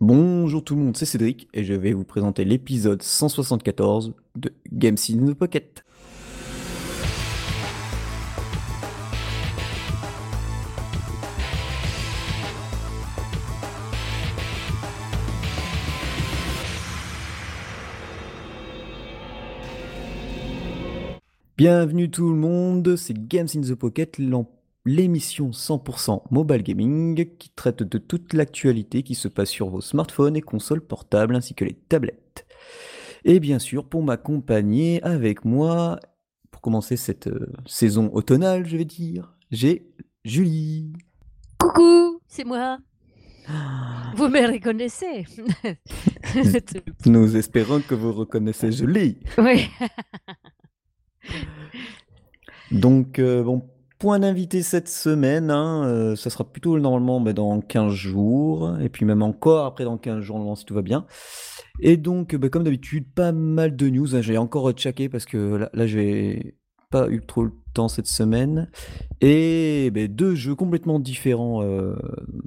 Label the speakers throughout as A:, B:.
A: Bonjour tout le monde, c'est Cédric et je vais vous présenter l'épisode 174 de Games in the Pocket. Bienvenue tout le monde, c'est Games in the Pocket, l'émission 100% mobile gaming qui traite de toute l'actualité qui se passe sur vos smartphones et consoles portables ainsi que les tablettes. Et bien sûr, pour m'accompagner avec moi, pour commencer cette euh, saison automnale, je vais dire, j'ai Julie.
B: Coucou, c'est moi. Vous me reconnaissez
A: Nous espérons que vous reconnaissez Julie.
B: Oui.
A: Donc, euh, bon, point d'invité cette semaine, hein, euh, ça sera plutôt normalement dans 15 jours, et puis même encore après dans 15 jours, si tout va bien. Et donc, bah, comme d'habitude, pas mal de news. hein, j'ai encore checké parce que là, là j'ai pas eu trop le temps cette semaine. Et bah, deux jeux complètement différents euh,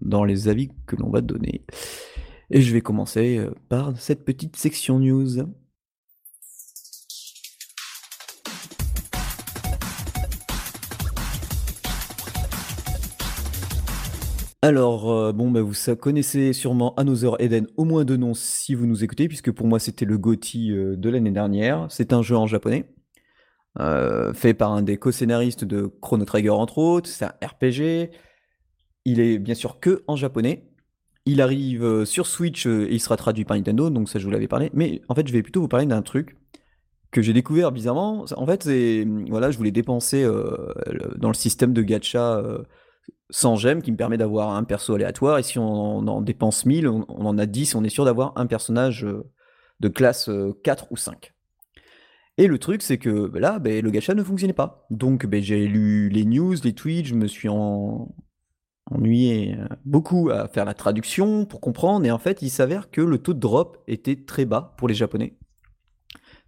A: dans les avis que l'on va donner. Et je vais commencer euh, par cette petite section news. Alors, euh, bon, bah, vous connaissez sûrement Another Eden, au moins de nom si vous nous écoutez, puisque pour moi c'était le GOTY euh, de l'année dernière. C'est un jeu en japonais, euh, fait par un des co-scénaristes de Chrono Trigger entre autres. C'est un RPG. Il est bien sûr que en japonais. Il arrive sur Switch et il sera traduit par Nintendo, donc ça je vous l'avais parlé. Mais en fait, je vais plutôt vous parler d'un truc que j'ai découvert bizarrement. En fait, voilà, je voulais dépenser dans le système de gacha euh, sans gemme qui me permet d'avoir un perso aléatoire. Et si on en dépense 1000, on, en a 10, on est sûr d'avoir un personnage euh, de classe euh, 4 ou 5. Et le truc, c'est que bah là, bah, le gacha ne fonctionnait pas. Donc bah, j'ai lu les news, les tweets, je me suis en- ennuyé euh, beaucoup à faire la traduction pour comprendre. Et en fait, il s'avère que le taux de drop était très bas pour les Japonais.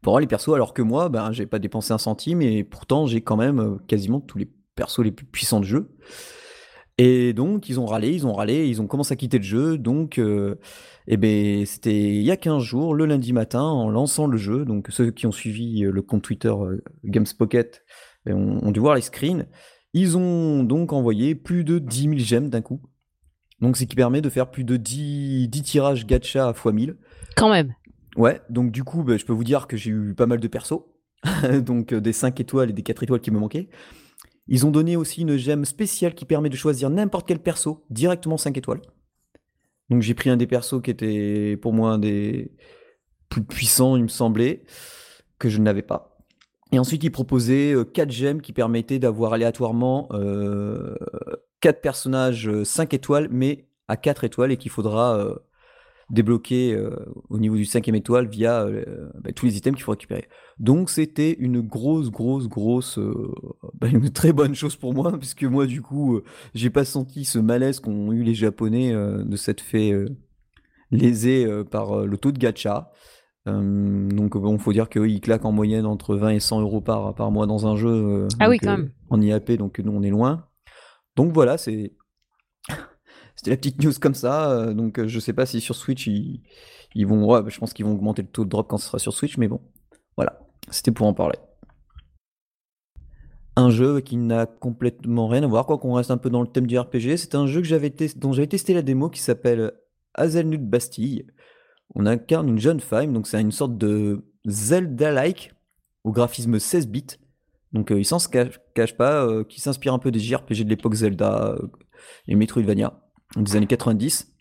A: Pour les persos, alors que moi, ben, j'ai pas dépensé un centime et pourtant j'ai quand même euh, quasiment tous les persos les plus puissants de jeu. Et donc, ils ont râlé, ils ont râlé, ils ont commencé à quitter le jeu. Donc, euh, eh ben, c'était il y a 15 jours, le lundi matin, en lançant le jeu. Donc, ceux qui ont suivi euh, le compte Twitter euh, Games Pocket ben, ont, ont dû voir les screens. Ils ont donc envoyé plus de 10 000 gemmes d'un coup. Donc, ce qui permet de faire plus de 10, 10 tirages gacha à x 1000.
B: Quand même.
A: Ouais, donc du coup, bah, je peux vous dire que j'ai eu pas mal de persos. donc euh, des 5 étoiles et des 4 étoiles qui me manquaient. Ils ont donné aussi une gemme spéciale qui permet de choisir n'importe quel perso directement 5 étoiles. Donc j'ai pris un des persos qui était pour moi un des plus puissants, il me semblait, que je n'avais pas. Et ensuite, ils proposaient 4 gemmes qui permettaient d'avoir aléatoirement 4 personnages 5 étoiles, mais à 4 étoiles et qu'il faudra euh, débloquer euh, au niveau du cinquième étoile via euh, bah, tous les items qu'il faut récupérer. Donc c'était une grosse, grosse, grosse, euh, bah, une très bonne chose pour moi, puisque moi du coup, j'ai pas senti ce malaise qu'ont eu les Japonais de s'être fait léser euh, par le taux de gacha. Euh, donc bon, faut dire qu'ils claquent en moyenne entre 20 et 100 euros par, par mois dans un jeu. euh,
B: Ah oui, quand
A: euh,
B: même.
A: En IAP, donc nous on est loin. Donc voilà, c'est c'était la petite news comme ça. euh, donc euh, je sais pas si sur Switch ils, vont. Je pense qu'ils vont augmenter le taux de drop quand ce sera sur Switch, mais bon. Voilà, c'était pour en parler. Un jeu qui n'a complètement rien à voir, quoi qu'on reste un peu dans le thème du RPG. C'est un jeu que j'avais dont j'avais testé la démo qui s'appelle Hazelnut Bastille. On incarne une jeune femme, donc c'est une sorte de Zelda-like au graphisme 16 bits. Donc euh, il s'en se cache, cache pas, qui s'inspire un peu des JRPG de l'époque Zelda et Metroidvania des années 90.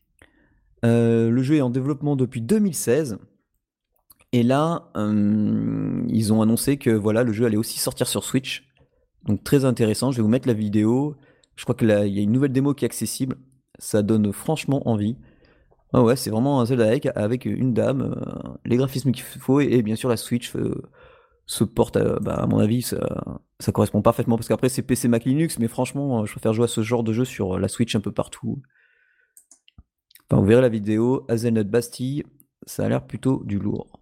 A: Euh, le jeu est en développement depuis 2016. Et là, euh, ils ont annoncé que voilà, le jeu allait aussi sortir sur Switch. Donc très intéressant. Je vais vous mettre la vidéo. Je crois qu'il y a une nouvelle démo qui est accessible. Ça donne franchement envie. Ah ouais, c'est vraiment un Zelda avec, avec une dame, euh, les graphismes qu'il faut et, bien sûr la Switch se porte, bah, à mon avis, ça, correspond parfaitement parce qu'après c'est PC Mac Linux, mais franchement, je préfère jouer à ce genre de jeu sur la Switch un peu partout. Enfin, vous verrez la vidéo, Hazelnut Bastille, ça a l'air plutôt du lourd.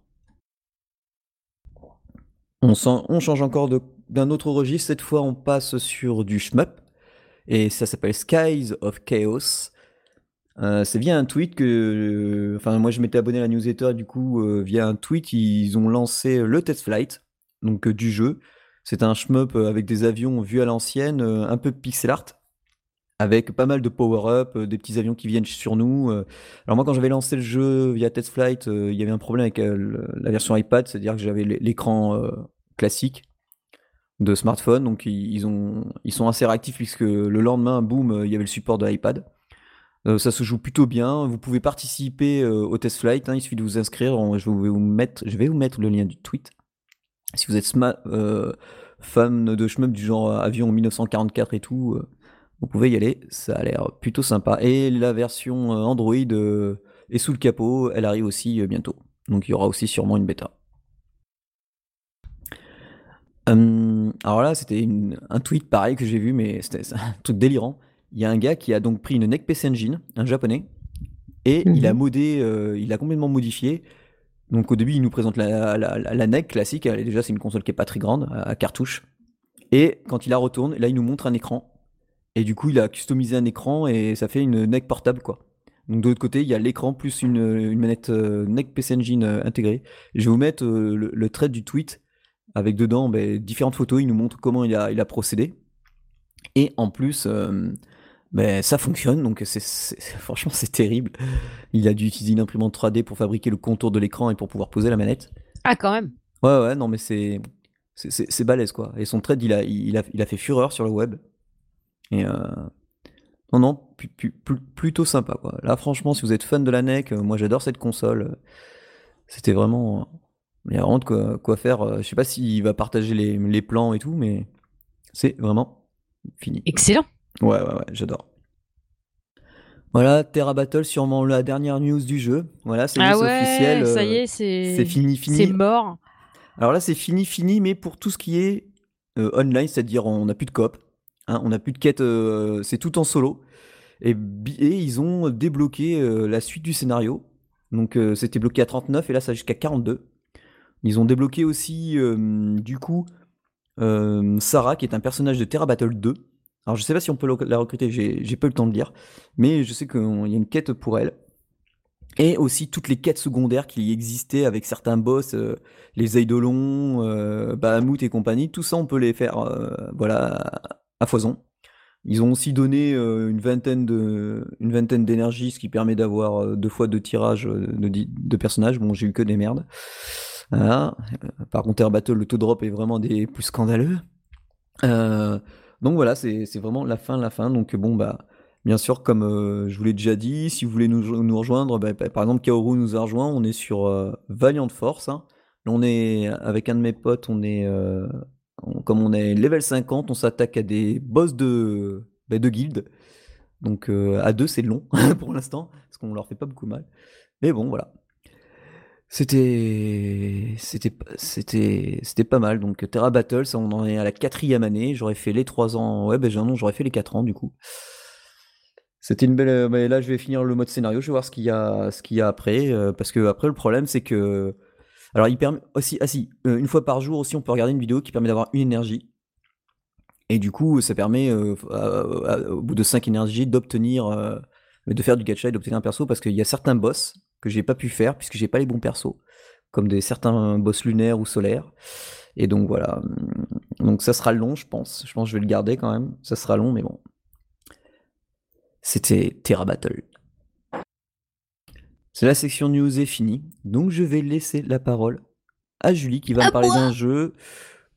A: On, change encore d'un autre registre, cette fois on passe sur du shmup, et ça s'appelle Skies of Chaos. Euh, c'est via un tweet que, enfin moi je m'étais abonné à la newsletter du coup euh, via un tweet ils ont lancé le test flight donc euh, du jeu. C'est un shmup avec des avions vus à l'ancienne, un peu pixel art, avec pas mal de power-up, des petits avions qui viennent sur nous. Alors moi quand j'avais lancé le jeu via test flight, il y avait un problème avec la version iPad, c'est-à-dire que j'avais l'écran classique de smartphone, donc ils, ont, ils sont assez réactifs puisque le lendemain, boum, il y avait le support de l'iPad. Euh, ça se joue plutôt bien. Vous pouvez participer euh, au test flight. Hein. il suffit de vous inscrire. Je vais vous mettre, je vais vous mettre le lien du tweet. Si vous êtes euh, fan de shmup du genre avion 1944 et tout, vous pouvez y aller. Ça a l'air plutôt sympa. Et la version Android est sous le capot. Elle arrive aussi bientôt. Donc il y aura aussi sûrement une bêta. Hum, alors là, c'était un tweet pareil que j'ai vu, mais c'était un truc délirant il y a un gars qui a donc pris une NEC PC Engine, un japonais, et il a mhm. modé, euh, il a complètement modifié. Donc au début, il nous présente la, la, NEC classique. Elle, déjà, c'est une console qui est pas très grande, à, cartouche. Et quand il la retourne, là, il nous montre un écran. Et du coup, il a customisé un écran et ça fait une NEC portable, quoi. Donc de l'autre côté, il y a l'écran plus une, une manette euh, NEC PC Engine euh, intégrée. Je vais vous mettre le, le, trait du tweet avec dedans ben, différentes photos. Il nous montre comment il a, il a procédé. Et en plus, ben, ça fonctionne, donc c'est, franchement c'est terrible. Il a dû utiliser une imprimante 3D pour fabriquer le contour de l'écran et pour pouvoir poser la manette.
B: Ah quand même.
A: Ouais ouais non mais c'est c'est, balèze quoi. Et son trade il a, il a, il a fait fureur sur le web. Et euh... non non plutôt sympa quoi. Là franchement si vous êtes fan de la NEC, euh, moi j'adore cette console. C'était vraiment il y a vraiment de quoi, faire. Euh, je sais pas s'il va partager les, les plans et tout, mais c'est vraiment fini.
B: Excellent.
A: Ouais, ouais, ouais, j'adore. Voilà, Terra Battle, sûrement la dernière news du jeu. Voilà, c'est
B: ah
A: officiel.
B: Ça y est, c'est fini, fini. C'est mort.
A: Alors là, c'est fini, fini, mais pour tout ce qui est euh, online, c'est-à-dire on n'a plus de coop, hein, on n'a plus de quête, euh, c'est tout en solo. Et, ils ont débloqué euh, la suite du scénario. Donc c'était bloqué à 39 et là ça jusqu'à 42. Ils ont débloqué aussi du coup Sarah qui est un personnage de Terra Battle 2 alors je sais pas si on peut la recruter, j'ai pas eu le temps de lire, mais je sais qu'il y a une quête pour elle. Et aussi toutes les quêtes secondaires qui existaient avec certains boss, euh, les Eidolons, euh, Bahamut et compagnie, tout ça on peut les faire euh, voilà, à foison. Ils ont aussi donné euh, une vingtaine de une vingtaine d'énergie, ce qui permet d'avoir deux fois deux tirages de, de personnages. Bon, j'ai eu que des merdes. Par contre, Air Battle, le taux drop est vraiment des plus scandaleux. Euh, donc voilà, c'est vraiment la fin, la fin. Donc bon, bah, bien sûr, comme euh, je vous l'ai déjà dit, si vous voulez nous, rejoindre, bah, par exemple, Kaoru nous a rejoint, on est sur euh, Valiant Force. Hein. on est avec un de mes potes, on est euh, comme on est level 50, on s'attaque à des boss de, bah, de guild. Donc à deux, c'est long pour l'instant, parce qu'on leur fait pas beaucoup mal. Mais bon, voilà. C'était, pas mal. Donc Terra Battle, ça, on en est à la quatrième année. J'aurais fait les trois ans. Ouais, ben non, j'aurais fait les quatre ans du coup. C'était une belle. Euh, mais là, je vais finir le mode scénario. Je vais voir ce qu'il y a, y a après, euh, parce que après le problème, c'est que, alors il permet aussi, ah si, euh, une fois par jour aussi, on peut regarder une vidéo qui permet d'avoir une énergie. Et du coup, ça permet au bout de cinq énergies d'obtenir, de faire du gacha et d'obtenir un perso, parce qu'il y a certains boss que j'ai pas pu faire puisque j'ai pas les bons persos, comme des certains boss lunaires ou solaires. Et donc voilà. Donc ça sera long, je pense. Je pense que je vais le garder quand même. Ça sera long, mais bon. C'était Terra Battle. C'est la section news est finie. Donc je vais laisser la parole à Julie qui va me parler d'un jeu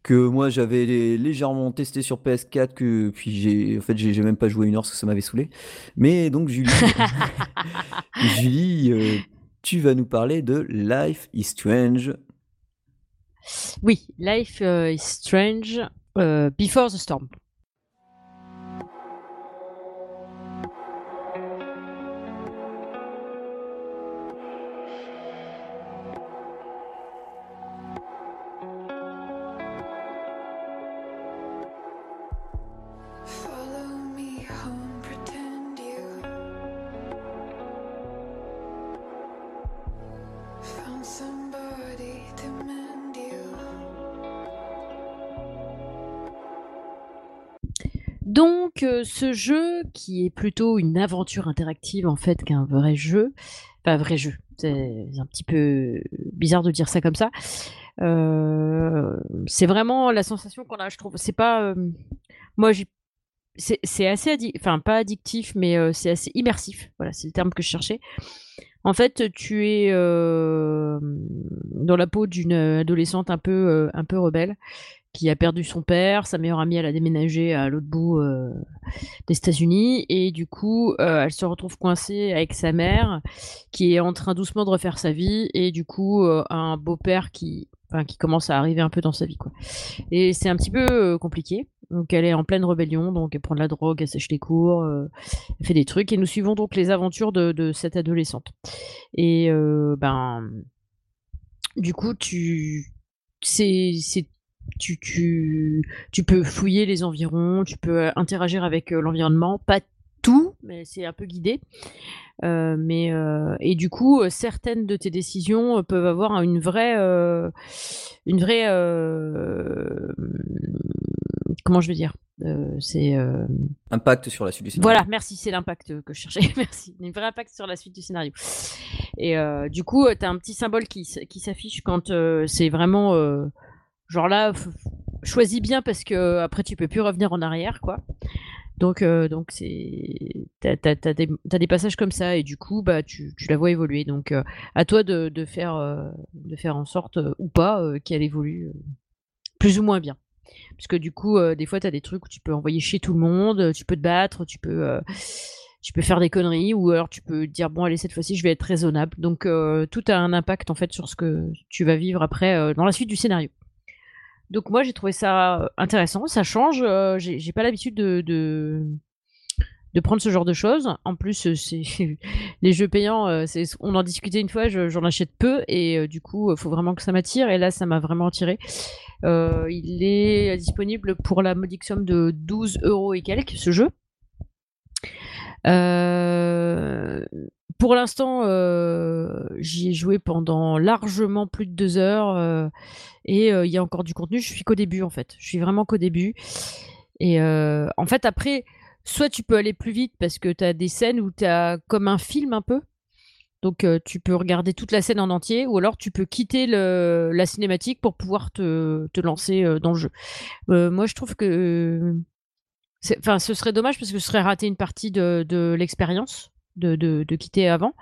A: que moi j'avais légèrement testé sur PS4 que puis j'ai en fait j'ai même pas joué une heure parce que ça m'avait saoulé mais donc Julie Julie euh, tu vas nous parler de Life is Strange.
B: Oui, Life euh, is Strange euh, Before the Storm. Donc, euh, ce jeu, qui est plutôt une aventure interactive en fait qu'un vrai jeu, enfin vrai jeu, c'est un petit peu bizarre de dire ça comme ça. Euh, c'est vraiment la sensation qu'on a, je trouve. C'est pas, euh, moi, c'est assez, enfin pas addictif, mais c'est assez immersif. Voilà, c'est le terme que je cherchais. En fait, tu es dans la peau d'une adolescente un peu, un peu rebelle qui a perdu son père, sa meilleure amie elle a déménagé à l'autre bout euh, des États-Unis et du coup euh, elle se retrouve coincée avec sa mère qui est en train doucement de refaire sa vie et du coup euh, un beau-père qui qui commence à arriver un peu dans sa vie quoi. Et c'est un petit peu compliqué. Donc elle est en pleine rébellion, donc elle prend de la drogue, elle sèche les cours, elle fait des trucs et nous suivons donc les aventures de, de cette adolescente. Et ben du coup tu c'est tu, tu, tu peux fouiller les environs, tu peux euh, interagir avec euh, l'environnement, pas tout, mais c'est un peu guidé. Euh, mais et du coup, certaines de tes décisions peuvent avoir une vraie, une vraie, comment je veux dire, c'est
A: impact sur la suite du scénario.
B: Voilà, merci, c'est l'impact que je cherchais. merci, un vrai impact sur la suite du scénario. Et du coup, tu as un petit symbole qui, qui s'affiche quand c'est vraiment Genre là, choisis bien parce que après tu peux plus revenir en arrière, quoi. Donc, euh, donc c'est, t'as, as, des, passages comme ça et du coup, bah, tu, la vois évoluer. Donc, euh, à toi de, faire, euh, de faire en sorte ou pas qu'elle évolue plus ou moins bien. Parce que du coup, des fois, tu as des trucs où tu peux envoyer chez tout le monde, tu peux te battre, tu peux, tu peux faire des conneries ou alors tu peux dire bon allez cette fois-ci je vais être raisonnable. Donc, tout a un impact en fait sur ce que tu vas vivre après dans la suite du scénario. Donc moi j'ai trouvé ça euh, intéressant, ça change. Euh, j'ai pas l'habitude de, de, prendre ce genre de choses. En plus, euh, c'est les jeux payants, on en discutait une fois, j'en achète peu et du coup il faut vraiment que ça m'attire. Et là ça m'a vraiment attiré. il est disponible pour la modique somme de 12 euros et quelques ce jeu. Pour l'instant, j'y ai joué pendant largement plus de deux heures. Et il y a encore du contenu. Je suis qu'au début, en fait. Je suis vraiment qu'au début. Et en fait, après, soit tu peux aller plus vite parce que tu as des scènes où tu as comme un film un peu. Donc tu peux regarder toute la scène en entier, ou alors tu peux quitter la cinématique pour pouvoir te, lancer dans le jeu. moi, je trouve que Enfin, ce serait dommage parce que ce serait rater une partie de l'expérience de, de, quitter avant.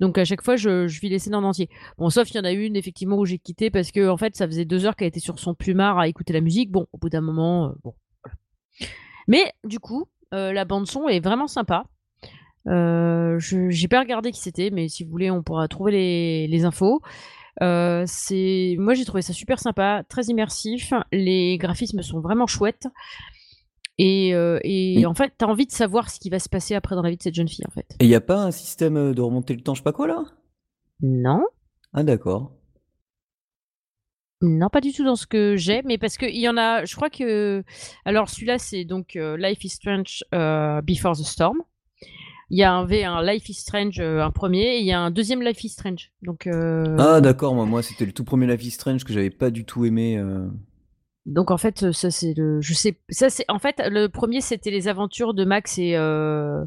B: Donc à chaque fois, je, je vis les scènes en entier. Bon, sauf il y en a une effectivement où j'ai quitté parce que en fait, ça faisait deux heures qu'elle était sur son plumard à écouter la musique. Bon, au bout d'un moment, euh, bon. Mais du coup, euh, la bande son est vraiment sympa. Euh, j'ai pas regardé qui c'était, mais si vous voulez, on pourra trouver les, les infos. c'est moi j'ai trouvé ça super sympa, très immersif. Les graphismes sont vraiment chouettes. Et, euh, et en fait, t'as envie de savoir ce qui va se passer après dans la vie de cette jeune fille, en fait.
A: Et il n'y a pas un système euh, de remonter le temps, je sais pas quoi, là?
B: Non.
A: Ah, d'accord.
B: Non, pas du tout dans ce que j'ai, mais parce qu'il y en a, je crois que. Alors, celui-là, c'est donc euh, Life is Strange Before the Storm. Il y a un, un Life is Strange, un premier, et il y a un deuxième Life is Strange. Donc,
A: Ah, d'accord, moi, moi c'était le tout premier Life is Strange que j'avais pas du tout aimé.
B: Donc en fait, ça c'est le, je sais, ça c'est en fait le premier c'était les aventures de Max et euh,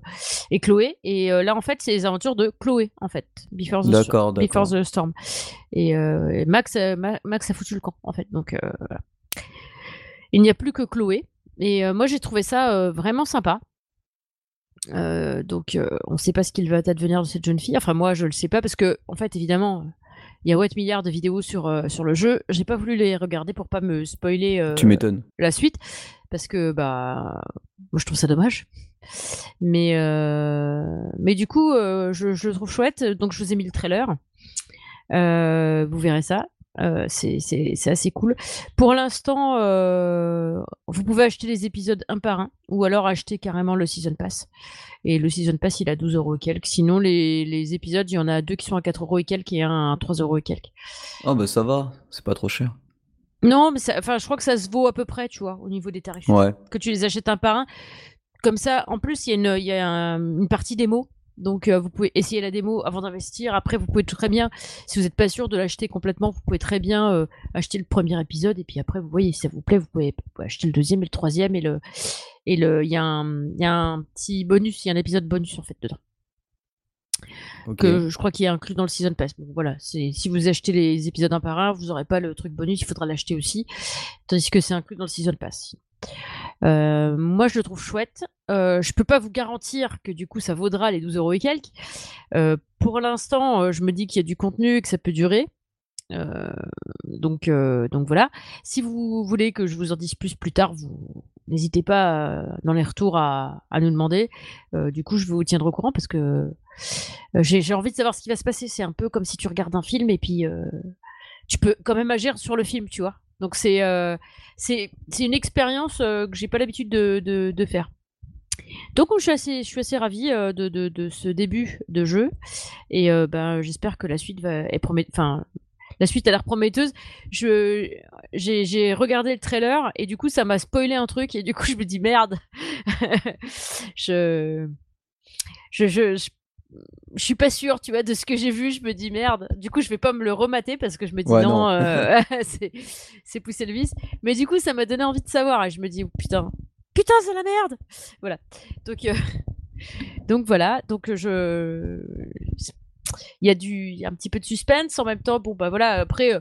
B: et Chloé. Et euh, là en fait c'est les aventures de Chloé en fait. Before the, Before the Storm. Et, euh, Max Max a foutu le camp en fait. Donc il n'y a plus que Chloé. Et moi j'ai trouvé ça vraiment sympa. Donc on ne sait pas ce qu'il va advenir de cette jeune fille. Enfin moi je le sais pas parce que en fait évidemment il y a 8 milliards de vidéos sur, euh, sur le jeu. J'ai pas voulu les regarder pour pas me spoiler euh,
A: tu m'étonnes.
B: la suite. Parce que, bah, moi je trouve ça dommage. Mais, euh, mais du coup, je, je, le trouve chouette. Donc je vous ai mis le trailer. vous verrez ça. C'est assez cool. Pour l'instant, vous pouvez acheter les épisodes un par un ou alors acheter carrément le Season Pass. Et le Season Pass, il a 12 euros et quelques. Sinon, les, les, épisodes, il y en a deux qui sont à 4 euros et quelques et un à 3 euros et quelques.
A: Oh, bah ça va, c'est pas trop cher.
B: Non, mais enfin, je crois que ça se vaut à peu près, tu vois, au niveau des tarifs.
A: Ouais.
B: Que tu les achètes un par un. Comme ça, en plus, il y a une, il y a une partie démo. Donc, euh, vous pouvez essayer la démo avant d'investir. Après, vous pouvez très bien, si vous n'êtes pas sûr de l'acheter complètement, vous pouvez très bien euh, acheter le premier épisode. Et puis après, vous voyez, si ça vous plaît, vous pouvez, acheter le deuxième et le troisième et le, Et il y, a un petit bonus, il y a un épisode bonus en fait dedans. Que je crois qu'il est inclus dans le Season Pass. voilà, si vous achetez les épisodes un par un, vous n'aurez pas le truc bonus, il faudra l'acheter aussi. Tandis que c'est inclus dans le Season Pass. Euh, moi, je le trouve chouette. Euh, je peux pas vous garantir que du coup, ça vaudra les 12 euros et quelques. Euh, pour l'instant, je me dis qu'il y a du contenu et que ça peut durer. donc, voilà. Si vous voulez que je vous en dise plus plus tard, n'hésitez pas dans les retours à, nous demander. du coup, je vous tiendre au courant parce que j'ai envie de savoir ce qui va se passer. C'est un peu comme si tu regardes un film et puis tu peux quand même agir sur le film, tu vois. Donc c'est euh, c'est une expérience euh, que j'ai pas l'habitude de, de, faire. Donc je suis assez, je suis assez ravie euh, de, de, ce début de jeu et ben, j'espère que la suite va être enfin la suite a l'air prometteuse. J'ai regardé le trailer et du coup ça m'a spoilé un truc et du coup je me dis merde. je je suis pas sûre, tu vois, de ce que j'ai vu. Je me dis merde. Du coup, je vais pas me le remater parce que je me dis non, euh, c'est pousser le vice. Mais du coup, ça m'a donné envie de savoir et je me dis putain, putain, c'est la merde. Voilà. Donc, euh, donc voilà. Donc je, il y a du, un petit peu de suspense en même temps. Bon bah voilà. Après. Euh,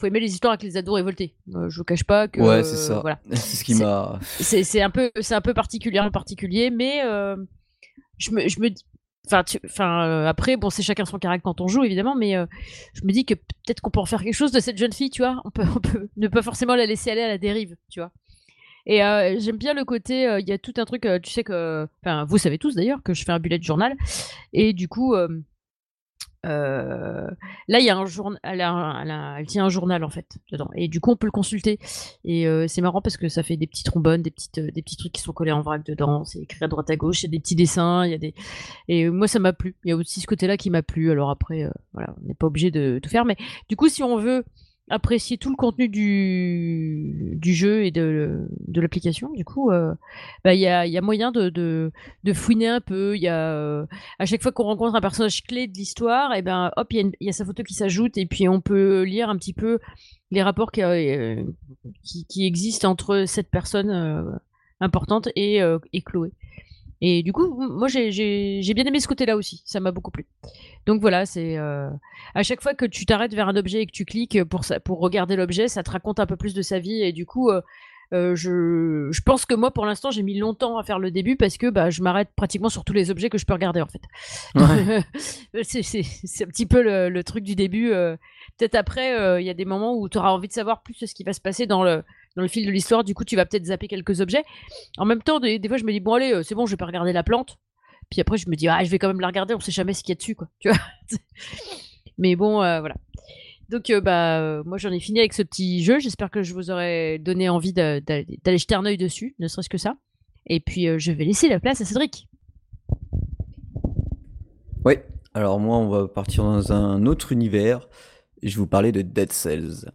B: faut aimer les histoires avec les ados révoltés. je vous cache pas que.
A: Ouais, c'est ça. Voilà. C'est ce qui m'a.
B: C'est un peu, c'est un peu particulier, particulier, mais je me, je me, Enfin, euh, après, bon, c'est chacun son caractère quand on joue, évidemment, mais euh, je me dis que peut-être qu'on peut en faire quelque chose de cette jeune fille, tu vois. On peut, on peut ne pas forcément la laisser aller à la dérive, tu vois. Et euh, j'aime bien le côté, il y a tout un truc, tu sais que, enfin, vous savez tous d'ailleurs que je fais un bullet journal, et du coup, là, il y a un journal, elle, tient un journal en fait dedans, et du coup, on peut le consulter. Et euh, c'est marrant parce que ça fait des petits trombones, des petites, euh, des petits trucs qui sont collés en vrac dedans. C'est écrit à droite à gauche, il y a des petits dessins, il y a des. Et moi, ça m'a plu. Il y a aussi ce côté-là qui m'a plu. Alors après, voilà, on n'est pas obligé de tout faire, mais du coup, si on veut apprécier tout le contenu du, du jeu et de, de l'application. Du coup, euh, bah, il y, a, y, a, moyen de, de, de, fouiner un peu. Y a euh, à chaque fois qu'on rencontre un personnage clé de l'histoire, et ben hop, il y, y, a sa photo qui s'ajoute et puis on peut lire un petit peu les rapports qui, euh, qui, qui existent entre cette personne importante et, et Chloé. Et du coup, moi, j'ai bien aimé ce côté-là aussi. Ça m'a beaucoup plu. Donc voilà, c'est euh, à chaque fois que tu t'arrêtes vers un objet et que tu cliques pour, ça, pour regarder l'objet, ça te raconte un peu plus de sa vie. Et du coup, euh, euh, je, je, pense que moi, pour l'instant, j'ai mis longtemps à faire le début parce que bah, je m'arrête pratiquement sur tous les objets que je peux regarder en fait. c'est un petit peu le, le, truc du début. Peut-être après, il y a des moments où tu auras envie de savoir plus ce qui va se passer dans le dans le fil de l'histoire. Du coup, tu vas peut-être zapper quelques objets. En même temps, des, fois, je me dis, bon, allez, euh, c'est bon, je vais pas regarder la plante. Puis après, je me dis, ah, je vais quand même la regarder, on sait jamais ce qu'il y a dessus, quoi. Tu vois Mais bon, euh, voilà. Donc, euh, bah, moi, j'en ai fini avec ce petit jeu. J'espère que je vous aurai donné envie d'aller jeter un œil dessus, ne serait-ce que ça. Et puis, je vais laisser la place à Cédric.
A: Oui, alors moi, on va partir dans un autre univers. Je vais vous parler de Dead Cells.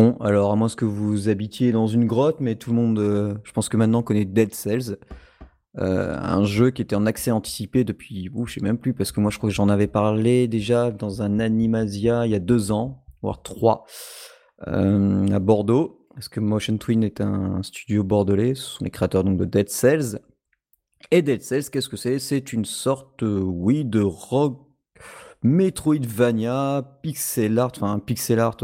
A: Bon, alors à moins que vous habitiez dans une grotte, mais tout le monde, euh, je pense que maintenant connaît Dead Cells, euh, un jeu qui était en accès anticipé depuis, ouh, je sais même plus, parce que moi je crois que j'en avais parlé déjà dans un Animasia il y a deux ans, voire trois, euh, à Bordeaux, parce que Motion Twin est un studio bordelais, ce sont les créateurs donc de Dead Cells. Et Dead Cells, qu'est-ce que c'est? C'est une sorte, oui, de rock Metroidvania, pixel art, enfin pixel art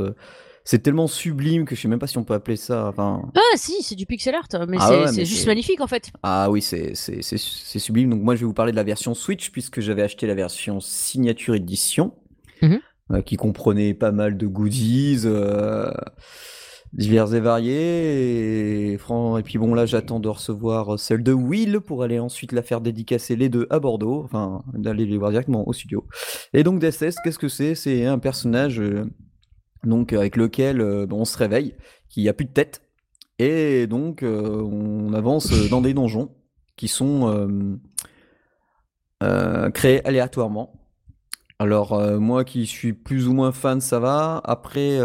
A: c'est tellement sublime que je sais même pas si on peut appeler ça. Enfin...
B: Ah si, c'est du pixel art, mais ah c'est juste magnifique en fait.
A: Ah oui, c'est sublime. Donc moi je vais vous parler de la version Switch puisque j'avais acheté la version signature édition mhm. euh, qui comprenait pas mal de goodies. Euh, divers et variés. Et, et puis bon, là, j'attends de recevoir celle de Will pour aller ensuite la faire dédicacer les deux à Bordeaux, enfin, d'aller les voir directement au studio. Et donc, DSS, qu'est-ce que c'est? C'est un personnage euh, donc avec lequel euh, on se réveille, qui a plus de tête. Et donc, euh, on avance dans des donjons qui sont créés aléatoirement. Alors, moi qui suis plus ou moins fan, ça va. Après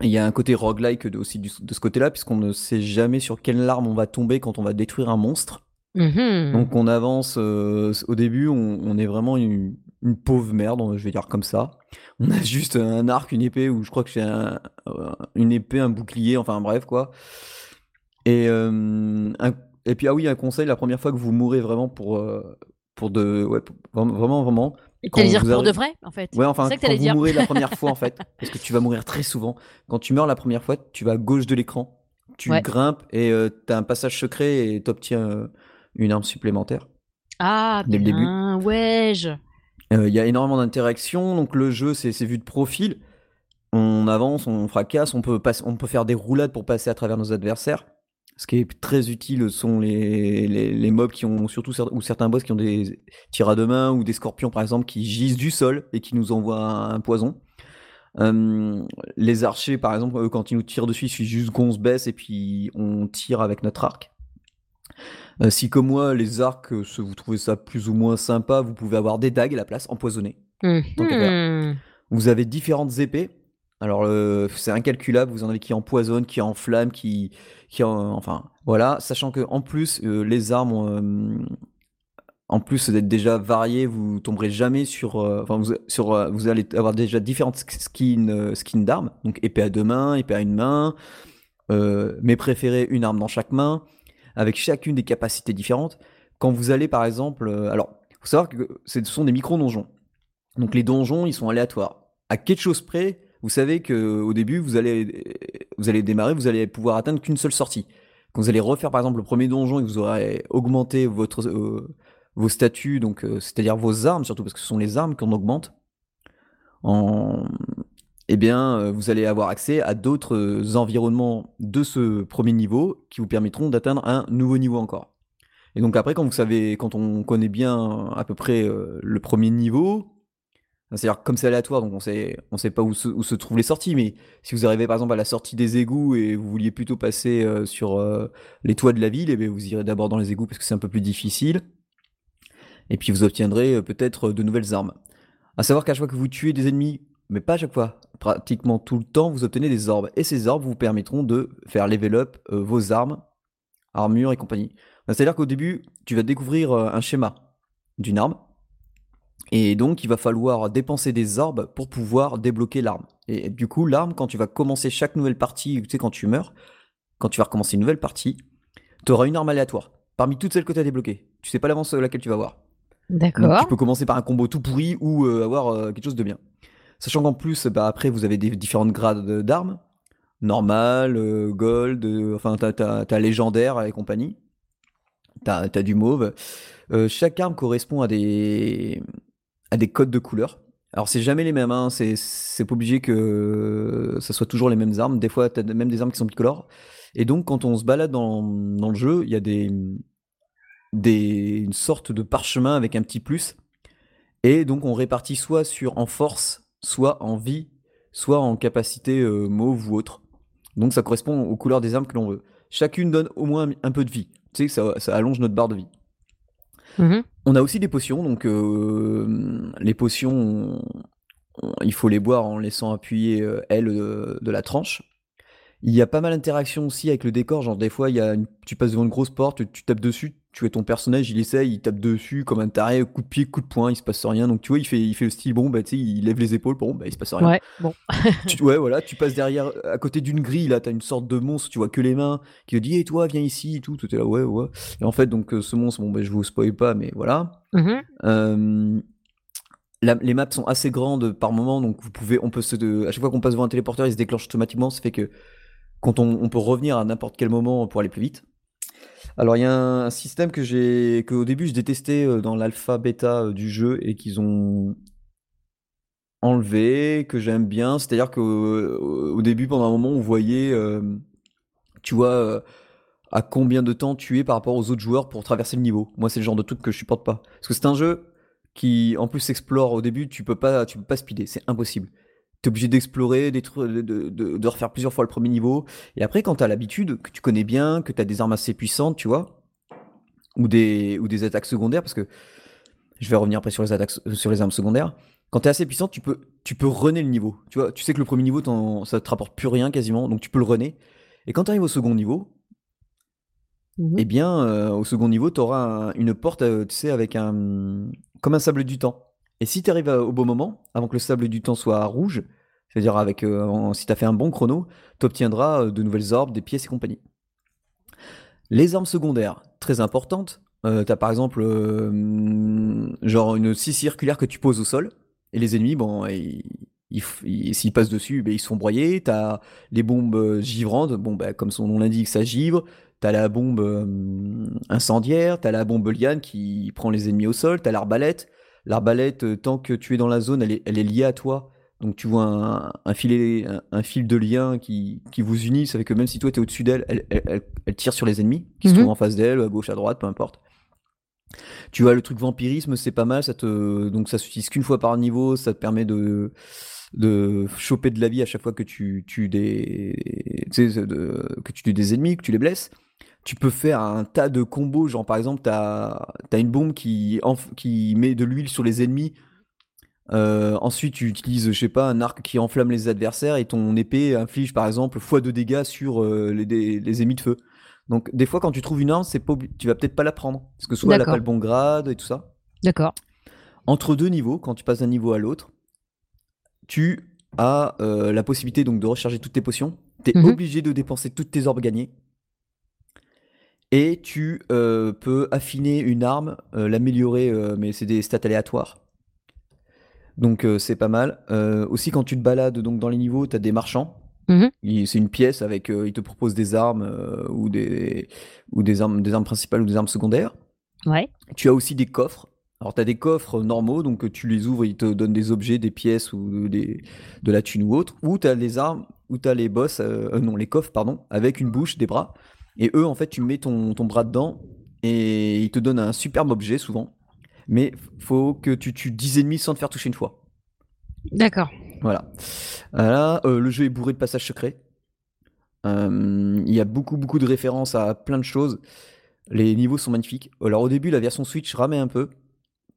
A: il y a un côté roguelike aussi de ce côté-là, puisqu'on ne sait jamais sur quelle larme on va tomber quand on va détruire un monstre. Mm-hmm. Donc on avance, euh, au début, on, est vraiment une, pauvre merde, je vais dire comme ça. On a juste un arc, une épée, ou je crois que j'ai un, euh, une épée, un bouclier, enfin bref quoi. Et, euh, et puis ah oui, un conseil, la première fois que vous mourrez vraiment pour, pour de... Ouais, vraiment, vraiment,
B: T'allais dire pour de vrai, en fait.
A: Ouais, enfin, quand vous mourrez la première fois, en fait, parce que tu vas mourir très souvent. Quand tu meurs la première fois, tu vas à gauche de l'écran, tu grimpes et tu as un passage secret et t'obtiens une arme supplémentaire.
B: Ah, dès le début. Ouais.
A: Euh, il y a énormément d'interactions, donc le jeu, c'est vu de profil. On avance, on fracasse, on peut, on peut faire des roulades pour passer à travers nos adversaires. Ce qui est très utile sont les, les, mobs qui ont surtout ou certains boss qui ont des tirs à deux mains ou des scorpions par exemple qui gisent du sol et qui nous envoient un, poison. les archers par exemple, quand ils nous tirent dessus, il suffit juste qu'on se baisse et puis on tire avec notre arc. Euh, si comme moi les arcs, euh, vous trouvez ça plus ou moins sympa, vous pouvez avoir des dagues à la place empoisonnées. Mmh. Vous avez différentes épées. Alors c'est incalculable, vous en avez qui empoisonnent, qui enflamment, qui, qui enfin voilà, sachant que en plus euh, les armes, euh, en plus d'être déjà variées, vous tomberez jamais sur, euh, enfin vous, sur, vous allez avoir déjà différentes skins, skins d'armes, donc épée à deux mains, épée à une main, mes préférés une arme dans chaque main, avec chacune des capacités différentes. Quand vous allez par exemple, alors faut savoir que ce sont des micro donjons, donc les donjons ils sont aléatoires. À quelque chose près, vous savez que au début, vous allez, vous allez démarrer, vous allez pouvoir atteindre qu'une seule sortie. Quand vous allez refaire par exemple le premier donjon et que vous aurez augmenté votre, euh, vos statuts, donc euh, c'est-à-dire vos armes surtout parce que ce sont les armes qu'on augmente, en... eh bien euh, vous allez avoir accès à d'autres environnements de ce premier niveau qui vous permettront d'atteindre un nouveau niveau encore. Et donc après, quand vous savez, quand on connaît bien à peu près le premier niveau, c'est-à-dire comme c'est aléatoire, donc on on sait pas où se, trouvent les sorties, mais si vous arrivez par exemple à la sortie des égouts et vous vouliez plutôt passer euh, sur euh, les toits de la ville, eh vous irez d'abord dans les égouts parce que c'est un peu plus difficile. Et puis vous obtiendrez euh, peut-être de nouvelles armes. À savoir qu'à chaque fois que vous tuez des ennemis, mais pas à chaque fois, pratiquement tout le temps, vous obtenez des orbes. Et ces orbes vous permettront de faire level up vos armes, armures et compagnie. C'est-à-dire qu'au début, tu vas découvrir un schéma d'une arme et donc, il va falloir dépenser des orbes pour pouvoir débloquer l'arme. Et du coup, l'arme, quand tu vas commencer chaque nouvelle partie, tu sais, quand tu meurs, quand tu vas recommencer une nouvelle partie, tu auras une arme aléatoire. Parmi toutes celles que tu as débloquées. Tu sais pas l'avance laquelle tu vas avoir.
B: D'accord.
A: Tu peux commencer par un combo tout pourri ou euh, avoir euh, quelque chose de bien. Sachant qu'en plus, bah, après, vous avez des différentes grades d'armes. Normal, euh, gold, enfin, t'as as, légendaire et compagnie. T'as as du mauve. chaque arme correspond à des, à des codes de couleurs. Alors c'est jamais les mêmes, hein. c'est pas obligé que ça soit toujours les mêmes armes. Des fois, tu as même des armes qui sont bicolores. Et donc, quand on se balade dans, dans le jeu, il y a des, des, une sorte de parchemin avec un petit plus. Et donc, on répartit soit sur en force, soit en vie, soit en capacité euh, mauve ou autre. Donc, ça correspond aux couleurs des armes que l'on veut. Chacune donne au moins un peu de vie. Tu sais, ça, ça allonge notre barre de vie. Mmh on a aussi des potions, donc euh, les potions, il faut les boire en laissant appuyer euh, L de, la tranche. Il y a pas mal d'interactions aussi avec le décor, genre des fois il y a tu passes devant une grosse porte, tu tapes dessus, tu es ton personnage, il essaye, il tape dessus comme un taré, coup de pied, coup de poing, il se passe rien. Donc tu vois, il fait, il fait le style, bon, bah tu sais, il lève les épaules, bon, bah il se passe rien.
B: Ouais, bon.
A: ouais, voilà, tu passes derrière, à côté d'une grille, là, t'as une sorte de monstre, tu vois que les mains, qui te dit, et toi, viens ici, et tout, tout est là, ouais, ouais. Et en fait, donc euh, ce monstre, bon, bah je vous spoil pas, mais voilà. Mmh les maps sont assez grandes par moment, donc vous pouvez, on peut se, à chaque fois qu'on passe devant un téléporteur, il se déclenche automatiquement, ça fait que quand on, on peut revenir à n'importe quel moment pour aller plus vite. Alors il y a un, système que j'ai que au début je détestais euh, dans l'alpha bêta euh, du jeu et qu'ils ont enlevé, que j'aime bien. C'est-à-dire qu'au au début, pendant un moment, on voyait, euh, tu vois, euh, à combien de temps tu es par rapport aux autres joueurs pour traverser le niveau. Moi, c'est le genre de truc que je supporte pas. Parce que c'est un jeu qui, en plus, s'explore au début, tu peux pas, tu peux pas speeder, c'est impossible. T'es obligé d'explorer, des trucs, de, de, de, refaire plusieurs fois le premier niveau. Et après, quand t'as l'habitude, que tu connais bien, que t'as des armes assez puissantes, tu vois, ou des, ou des attaques secondaires, parce que je vais revenir après sur les attaques, sur les armes secondaires. Quand t'es assez puissant, tu peux, tu peux runner le niveau. Tu vois, tu sais que le premier niveau, ça te rapporte plus rien quasiment, donc tu peux le runner. Et quand tu arrives au second niveau, mhm. eh bien, euh, au second niveau, tu auras une porte, euh, tu sais, avec un, comme un sable du temps. Et si tu arrives au bon moment, avant que le sable du temps soit rouge, c'est-à-dire avec, euh, si tu as fait un bon chrono, tu obtiendras de nouvelles orbes, des pièces et compagnie. Les armes secondaires, très importantes. Euh, tu as par exemple genre une scie circulaire que tu poses au sol, et les ennemis, bon, s'ils passent dessus, ben, ils sont broyés. T'as les bombes givrantes, bon, ben, comme son nom l'indique, ça givre. T'as la bombe euh, incendiaire, t'as la bombe liane qui prend les ennemis au sol, t'as l'arbalète. L'arbalète, euh, tant que tu es dans la zone, elle est, elle est liée à toi. Donc tu vois un, un, filet, un, fil de lien qui, qui vous unit. Ça fait que même si toi tu es au-dessus d'elle, elle, elle, elle, tire sur les ennemis qui se mhm. trouvent en face d'elle, à gauche, à droite, peu importe. Tu vois, le truc vampirisme, c'est pas mal. Ça te... Donc ça s'utilise qu'une fois par niveau. Ça te permet de de choper de la vie à chaque fois que tu tues des, que tu tues des ennemis, que tu les blesses tu peux faire un tas de combos, genre par exemple, tu as, une bombe qui, qui met de l'huile sur les ennemis. Euh, ensuite, tu utilises, je sais pas, un arc qui enflamme les adversaires et ton épée inflige par exemple x de dégâts sur euh, les, les, ennemis de feu. Donc, des fois, quand tu trouves une arme, c'est pas, tu vas peut-être pas la prendre parce que soit elle n'a pas le bon grade et tout ça.
B: D'accord.
A: Entre deux niveaux, quand tu passes d'un niveau à l'autre, tu as euh, la possibilité donc de recharger toutes tes potions. Tu es mhm. obligé de dépenser toutes tes orbes gagnées et tu euh, peux affiner une arme, euh, l'améliorer, euh, mais c'est des stats aléatoires. Donc c'est pas mal. aussi quand tu te balades donc dans les niveaux, tu as des marchands. Mhm. C'est une pièce avec, ils te proposent des armes ou des ou des armes, des armes principales ou des armes secondaires.
B: Ouais.
A: Tu as aussi des coffres. Alors tu as des coffres normaux, donc tu les ouvres, ils te donnent des objets, des pièces ou des, de la thune ou autre. Ou tu as les armes, ou tu as les boss, non les coffres pardon, avec une bouche, des bras. Et eux, en fait, tu mets ton, ton bras dedans et ils te donnent un superbe objet souvent. Mais faut que tu tues 10 ennemis sans te faire toucher une fois.
B: D'accord.
A: Voilà. Voilà. Euh, le jeu est bourré de passages secrets. Euh, il y a beaucoup, beaucoup de références à plein de choses. Les niveaux sont magnifiques. Alors au début, la version Switch ramait un peu.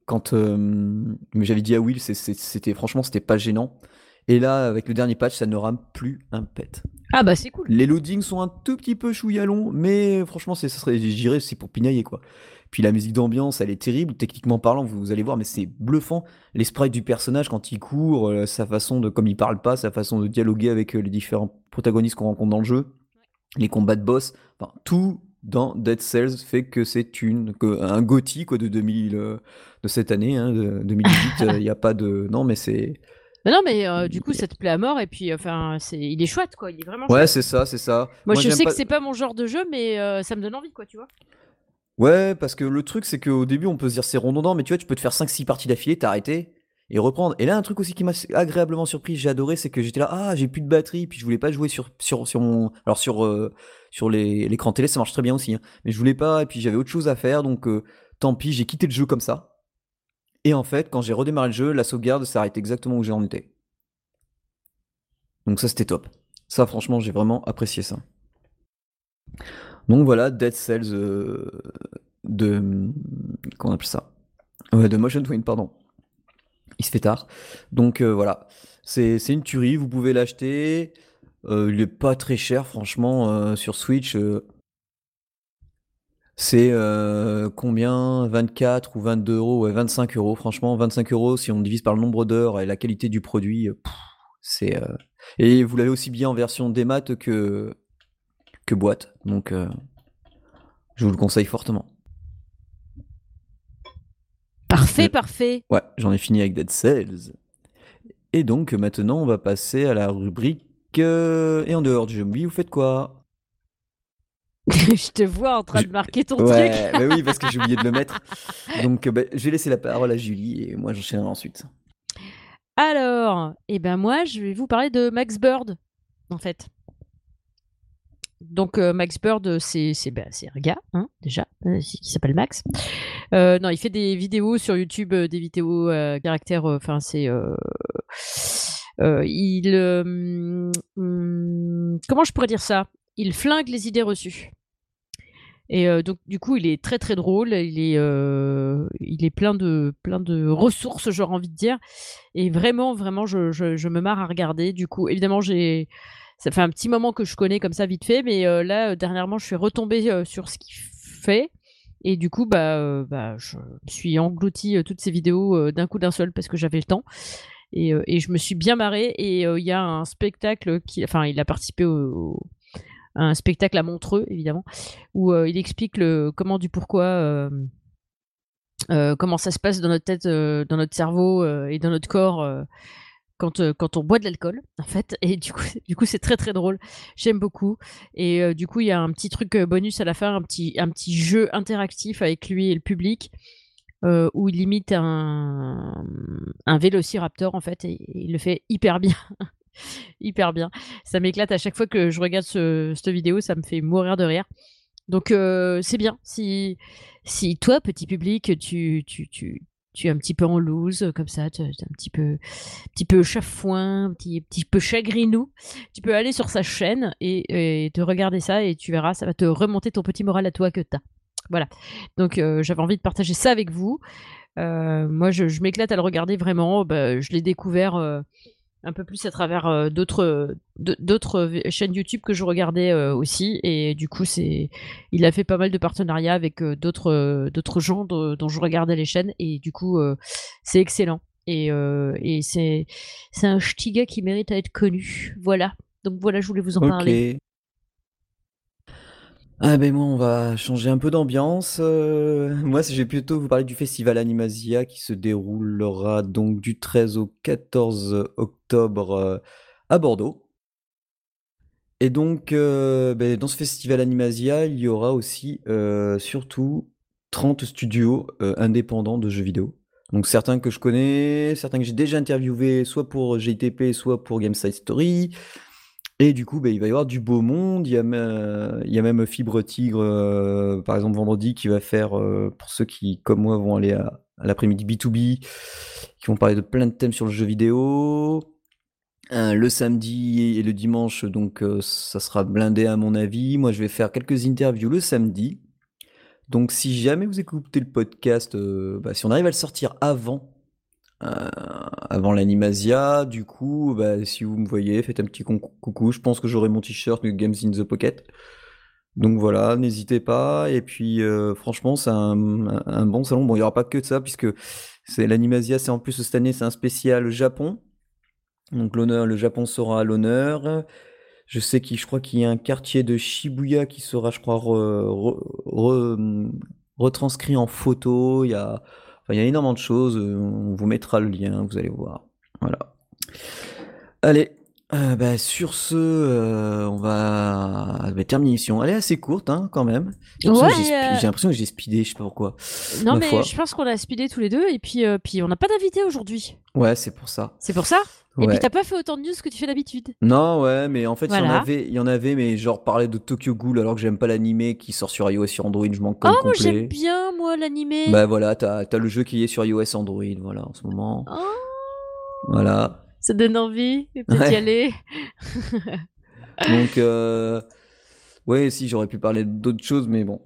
A: Quand euh, j'avais dit à Will, c'était franchement, c'était pas gênant. Et là, avec le dernier patch, ça ne rame plus un pet.
B: Ah bah c'est cool.
A: Les loadings sont un tout petit peu chouïa mais franchement, c'est, ça serait, j'irais, c'est pour pinailler quoi. Puis la musique d'ambiance, elle est terrible. Techniquement parlant, vous, allez voir, mais c'est bluffant. Les sprites du personnage quand il court, euh, sa façon de, comme il parle pas, sa façon de dialoguer avec euh, les différents protagonistes qu'on rencontre dans le jeu, les combats de boss, enfin tout dans Dead Cells fait que c'est une que, un gothique quoi de 2000 euh, de cette année, hein, de 2018. Il n'y a pas de non, mais c'est
B: non, mais euh, du coup, ça te plaît à mort et puis enfin, c'est, il est chouette quoi. Il est vraiment.
A: Ouais, c'est ça, c'est ça.
B: Moi, je sais que c'est pas mon genre de jeu, mais euh, ça me donne envie, quoi, tu vois.
A: Ouais, parce que le truc, c'est qu'au début, on peut se dire c'est redondant, mais tu vois, tu peux te faire 5-6 parties d'affilée, t'arrêter et reprendre. Et là, un truc aussi qui m'a agréablement surpris, j'ai adoré, c'est que j'étais là, ah, j'ai plus de batterie, puis je voulais pas jouer sur, sur, sur mon. Alors, sur, euh, sur l'écran télé, ça marche très bien aussi, hein. mais je voulais pas, et puis j'avais autre chose à faire, donc tant pis, j'ai quitté le jeu comme ça. Et en fait, quand j'ai redémarré le jeu, la sauvegarde s'arrête exactement où j'en étais. Donc ça, c'était top. Ça, franchement, j'ai vraiment apprécié ça. Donc voilà, Dead Cells euh, de... Comment on appelle ça? De Motion Twin, pardon. Il se fait tard. Donc euh, voilà, c'est une tuerie, vous pouvez l'acheter. Euh, il est pas très cher, franchement, sur Switch. C'est euh, combien? 24 ou 22 euros? Ouais, 25 euros. Franchement, 25 euros, si on divise par le nombre d'heures et la qualité du produit, euh, c'est. Euh, et vous l'avez aussi bien en version démat que, que boîte. Donc, je vous le conseille fortement.
B: Parfait, parfait.
A: Ouais, j'en ai fini avec Dead Cells. Et donc, maintenant, on va passer à la rubrique. Et en dehors du jeu vous faites quoi?
B: je te vois en train de marquer ton
A: ouais,
B: truc.
A: bah oui, parce que j'ai oublié de le mettre. Donc, bah, je vais laisser la parole à Julie et moi j'enchaînerai ensuite.
B: Alors, eh ben moi, je vais vous parler de Max Bird, en fait. Donc Max Bird, c'est bah, un gars, hein, déjà, qui s'appelle Max. non, il fait des vidéos sur YouTube, des vidéos caractère. Enfin, c'est il hum, comment je pourrais dire ça? Il flingue les idées reçues. Et donc du coup, il est très très drôle. Il est, il est plein de plein de ressources, j'aurais envie de dire. Et vraiment, vraiment, je, me marre à regarder. Du coup, évidemment, j'ai ça fait un petit moment que je connais comme ça vite fait, mais là dernièrement, je suis retombée sur ce qu'il fait. Et du coup, bah, bah, je suis englouti toutes ces vidéos d'un coup d'un seul parce que j'avais le temps. Et, et, je me suis bien marrée. Et il y a un spectacle qui, enfin, il a participé au un spectacle à Montreux, évidemment, où euh, il explique le comment du pourquoi. Euh, euh, comment ça se passe dans notre tête, dans notre cerveau et dans notre corps quand, quand on boit de l'alcool, en fait. Et du coup, du coup, c'est très très drôle. J'aime beaucoup. Et du coup, il y a un petit truc bonus à la fin, un petit, un petit jeu interactif avec lui et le public. où il imite un, un vélociraptor en fait et il le fait hyper bien. hyper bien. Ça m'éclate à chaque fois que je regarde cette vidéo, ça me fait mourir de rire. Donc euh, c'est bien. Si, si toi, petit public, tu, tu, tu, tu es un petit peu en loose, comme ça, tu es un petit peu, petit peu chafouin, un petit, petit peu chagrinou, tu peux aller sur sa chaîne et, te regarder ça et tu verras, ça va te remonter ton petit moral à toi que tu as. Voilà. Donc euh, j'avais envie de partager ça avec vous. Euh, moi, je, m'éclate à le regarder vraiment. Bah, je l'ai découvert un peu plus à travers euh, d'autres d'autres chaînes YouTube que je regardais euh, aussi. Et du coup c'est il a fait pas mal de partenariats avec euh, d'autres d'autres gens dont je regardais les chaînes. Et du coup c'est excellent. Et, et c'est c'est un ch'ti gars qui mérite à être connu. Voilà. Donc voilà je voulais vous en parler
A: ah ben moi on va changer un peu d'ambiance. Euh, moi je vais plutôt vous parler du festival Animasia qui se déroulera donc du 13 au 14 octobre euh, à Bordeaux. Et donc euh, ben, dans ce festival Animasia il y aura aussi surtout 30 studios indépendants de jeux vidéo. Donc certains que je connais, certains que j'ai déjà interviewés soit pour GTP soit pour Gameside Story. Et du coup, bah, il va y avoir du beau monde. Il y a, même Fibre Tigre, euh, par exemple, vendredi, qui va faire, euh, pour ceux qui, comme moi, vont aller à, l'après-midi B2B, qui vont parler de plein de thèmes sur le jeu vidéo. Euh, le samedi et le dimanche, donc ça sera blindé à mon avis. Moi, je vais faire quelques interviews le samedi. Donc, si jamais vous écoutez le podcast, bah, si on arrive à le sortir avant euh, avant l'Animasia. Du coup, bah, si vous me voyez, faites un petit coucou. Je pense que j'aurai mon t-shirt Games in the Pocket. Donc voilà, n'hésitez pas. Et puis, euh, franchement, c'est un, bon salon. Bon, il n'y aura pas que de ça, puisque c'est l'Animasia, c'est en plus cette année, c'est un spécial Japon. Donc l'honneur, le Japon sera à l'honneur. Je sais qu'il, je crois qu'il y a un quartier de Shibuya qui sera, je crois, retranscrit en photo. Il y a il y a énormément de choses. Euh, on vous mettra le lien, vous allez voir. Voilà. Allez, euh, bah, sur ce, euh, on va terminer l'émission. Elle est assez courte, hein, quand même. J'ai l'impression que j'ai speedé, je sais pas pourquoi.
B: Non, mais je pense qu'on a speedé tous les deux, et puis, puis on n'a pas d'invité aujourd'hui.
A: Ouais, c'est pour ça.
B: C'est pour ça? Et puis t'as pas fait autant de news que tu fais d'habitude.
A: Non, ouais, mais en fait, il y en avait, il y en avait, mais genre parler de Tokyo Ghoul alors que j'aime pas l'animé qui sort sur iOS et sur Android, je manque comme
B: oh, complet. Oh, j'aime bien moi l'animé.
A: Bah voilà, t'as as le jeu qui est sur iOS Android, voilà, en ce moment. Oh. Voilà.
B: Ça donne envie, peut-être y aller?
A: Donc, euh... ouais, si j'aurais pu parler d'autres choses, mais bon,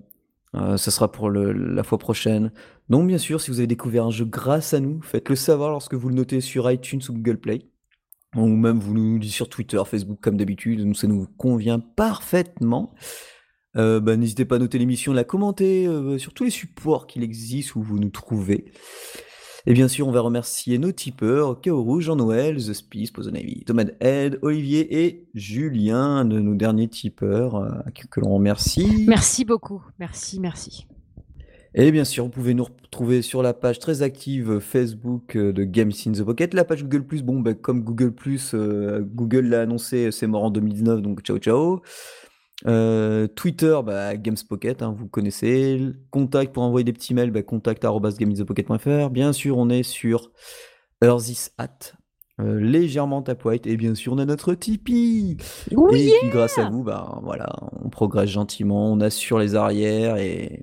A: euh, ça sera pour le, la fois prochaine. Donc, bien sûr, si vous avez découvert un jeu grâce à nous, faites-le savoir lorsque vous le notez sur iTunes ou Google Play ou même vous nous dites sur Twitter, Facebook comme d'habitude, nous ça nous convient parfaitement. Euh, bah, n'hésitez pas à noter l'émission, la commenter euh, sur tous les supports qu'il existe où vous nous trouvez. Et bien sûr, on va remercier nos tipeurs, Kaoru, Jean-Noël, The Spice, Pozonavi, Thomas Ed, Olivier et Julien, de nos derniers tipeurs, euh, que l'on remercie.
B: Merci beaucoup, merci, merci.
A: Et bien sûr, vous pouvez nous retrouver sur la page très active Facebook euh, de Games in the Pocket. La page Google Plus, bon, bah, comme Google Plus, euh, Google l'a annoncé, c'est mort en 2019, donc ciao ciao. Euh, Twitter, bah, Games Pocket, hein, vous connaissez. Contact pour envoyer des petits mails, bah. Bien sûr, on est sur Earthis at euh, légèrement Tap White, et bien sûr, on a notre Tipeee.
B: Oh
A: et
B: yeah
A: puis, grâce à vous, bah, voilà, on progresse gentiment, on assure les arrières, et,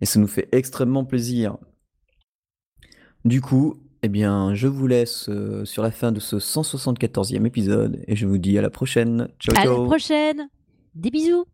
A: et ça nous fait extrêmement plaisir. Du coup, eh bien, je vous laisse euh, sur la fin de ce 174e épisode, et je vous dis à la prochaine. Ciao,
B: À la
A: ciao
B: prochaine Des bisous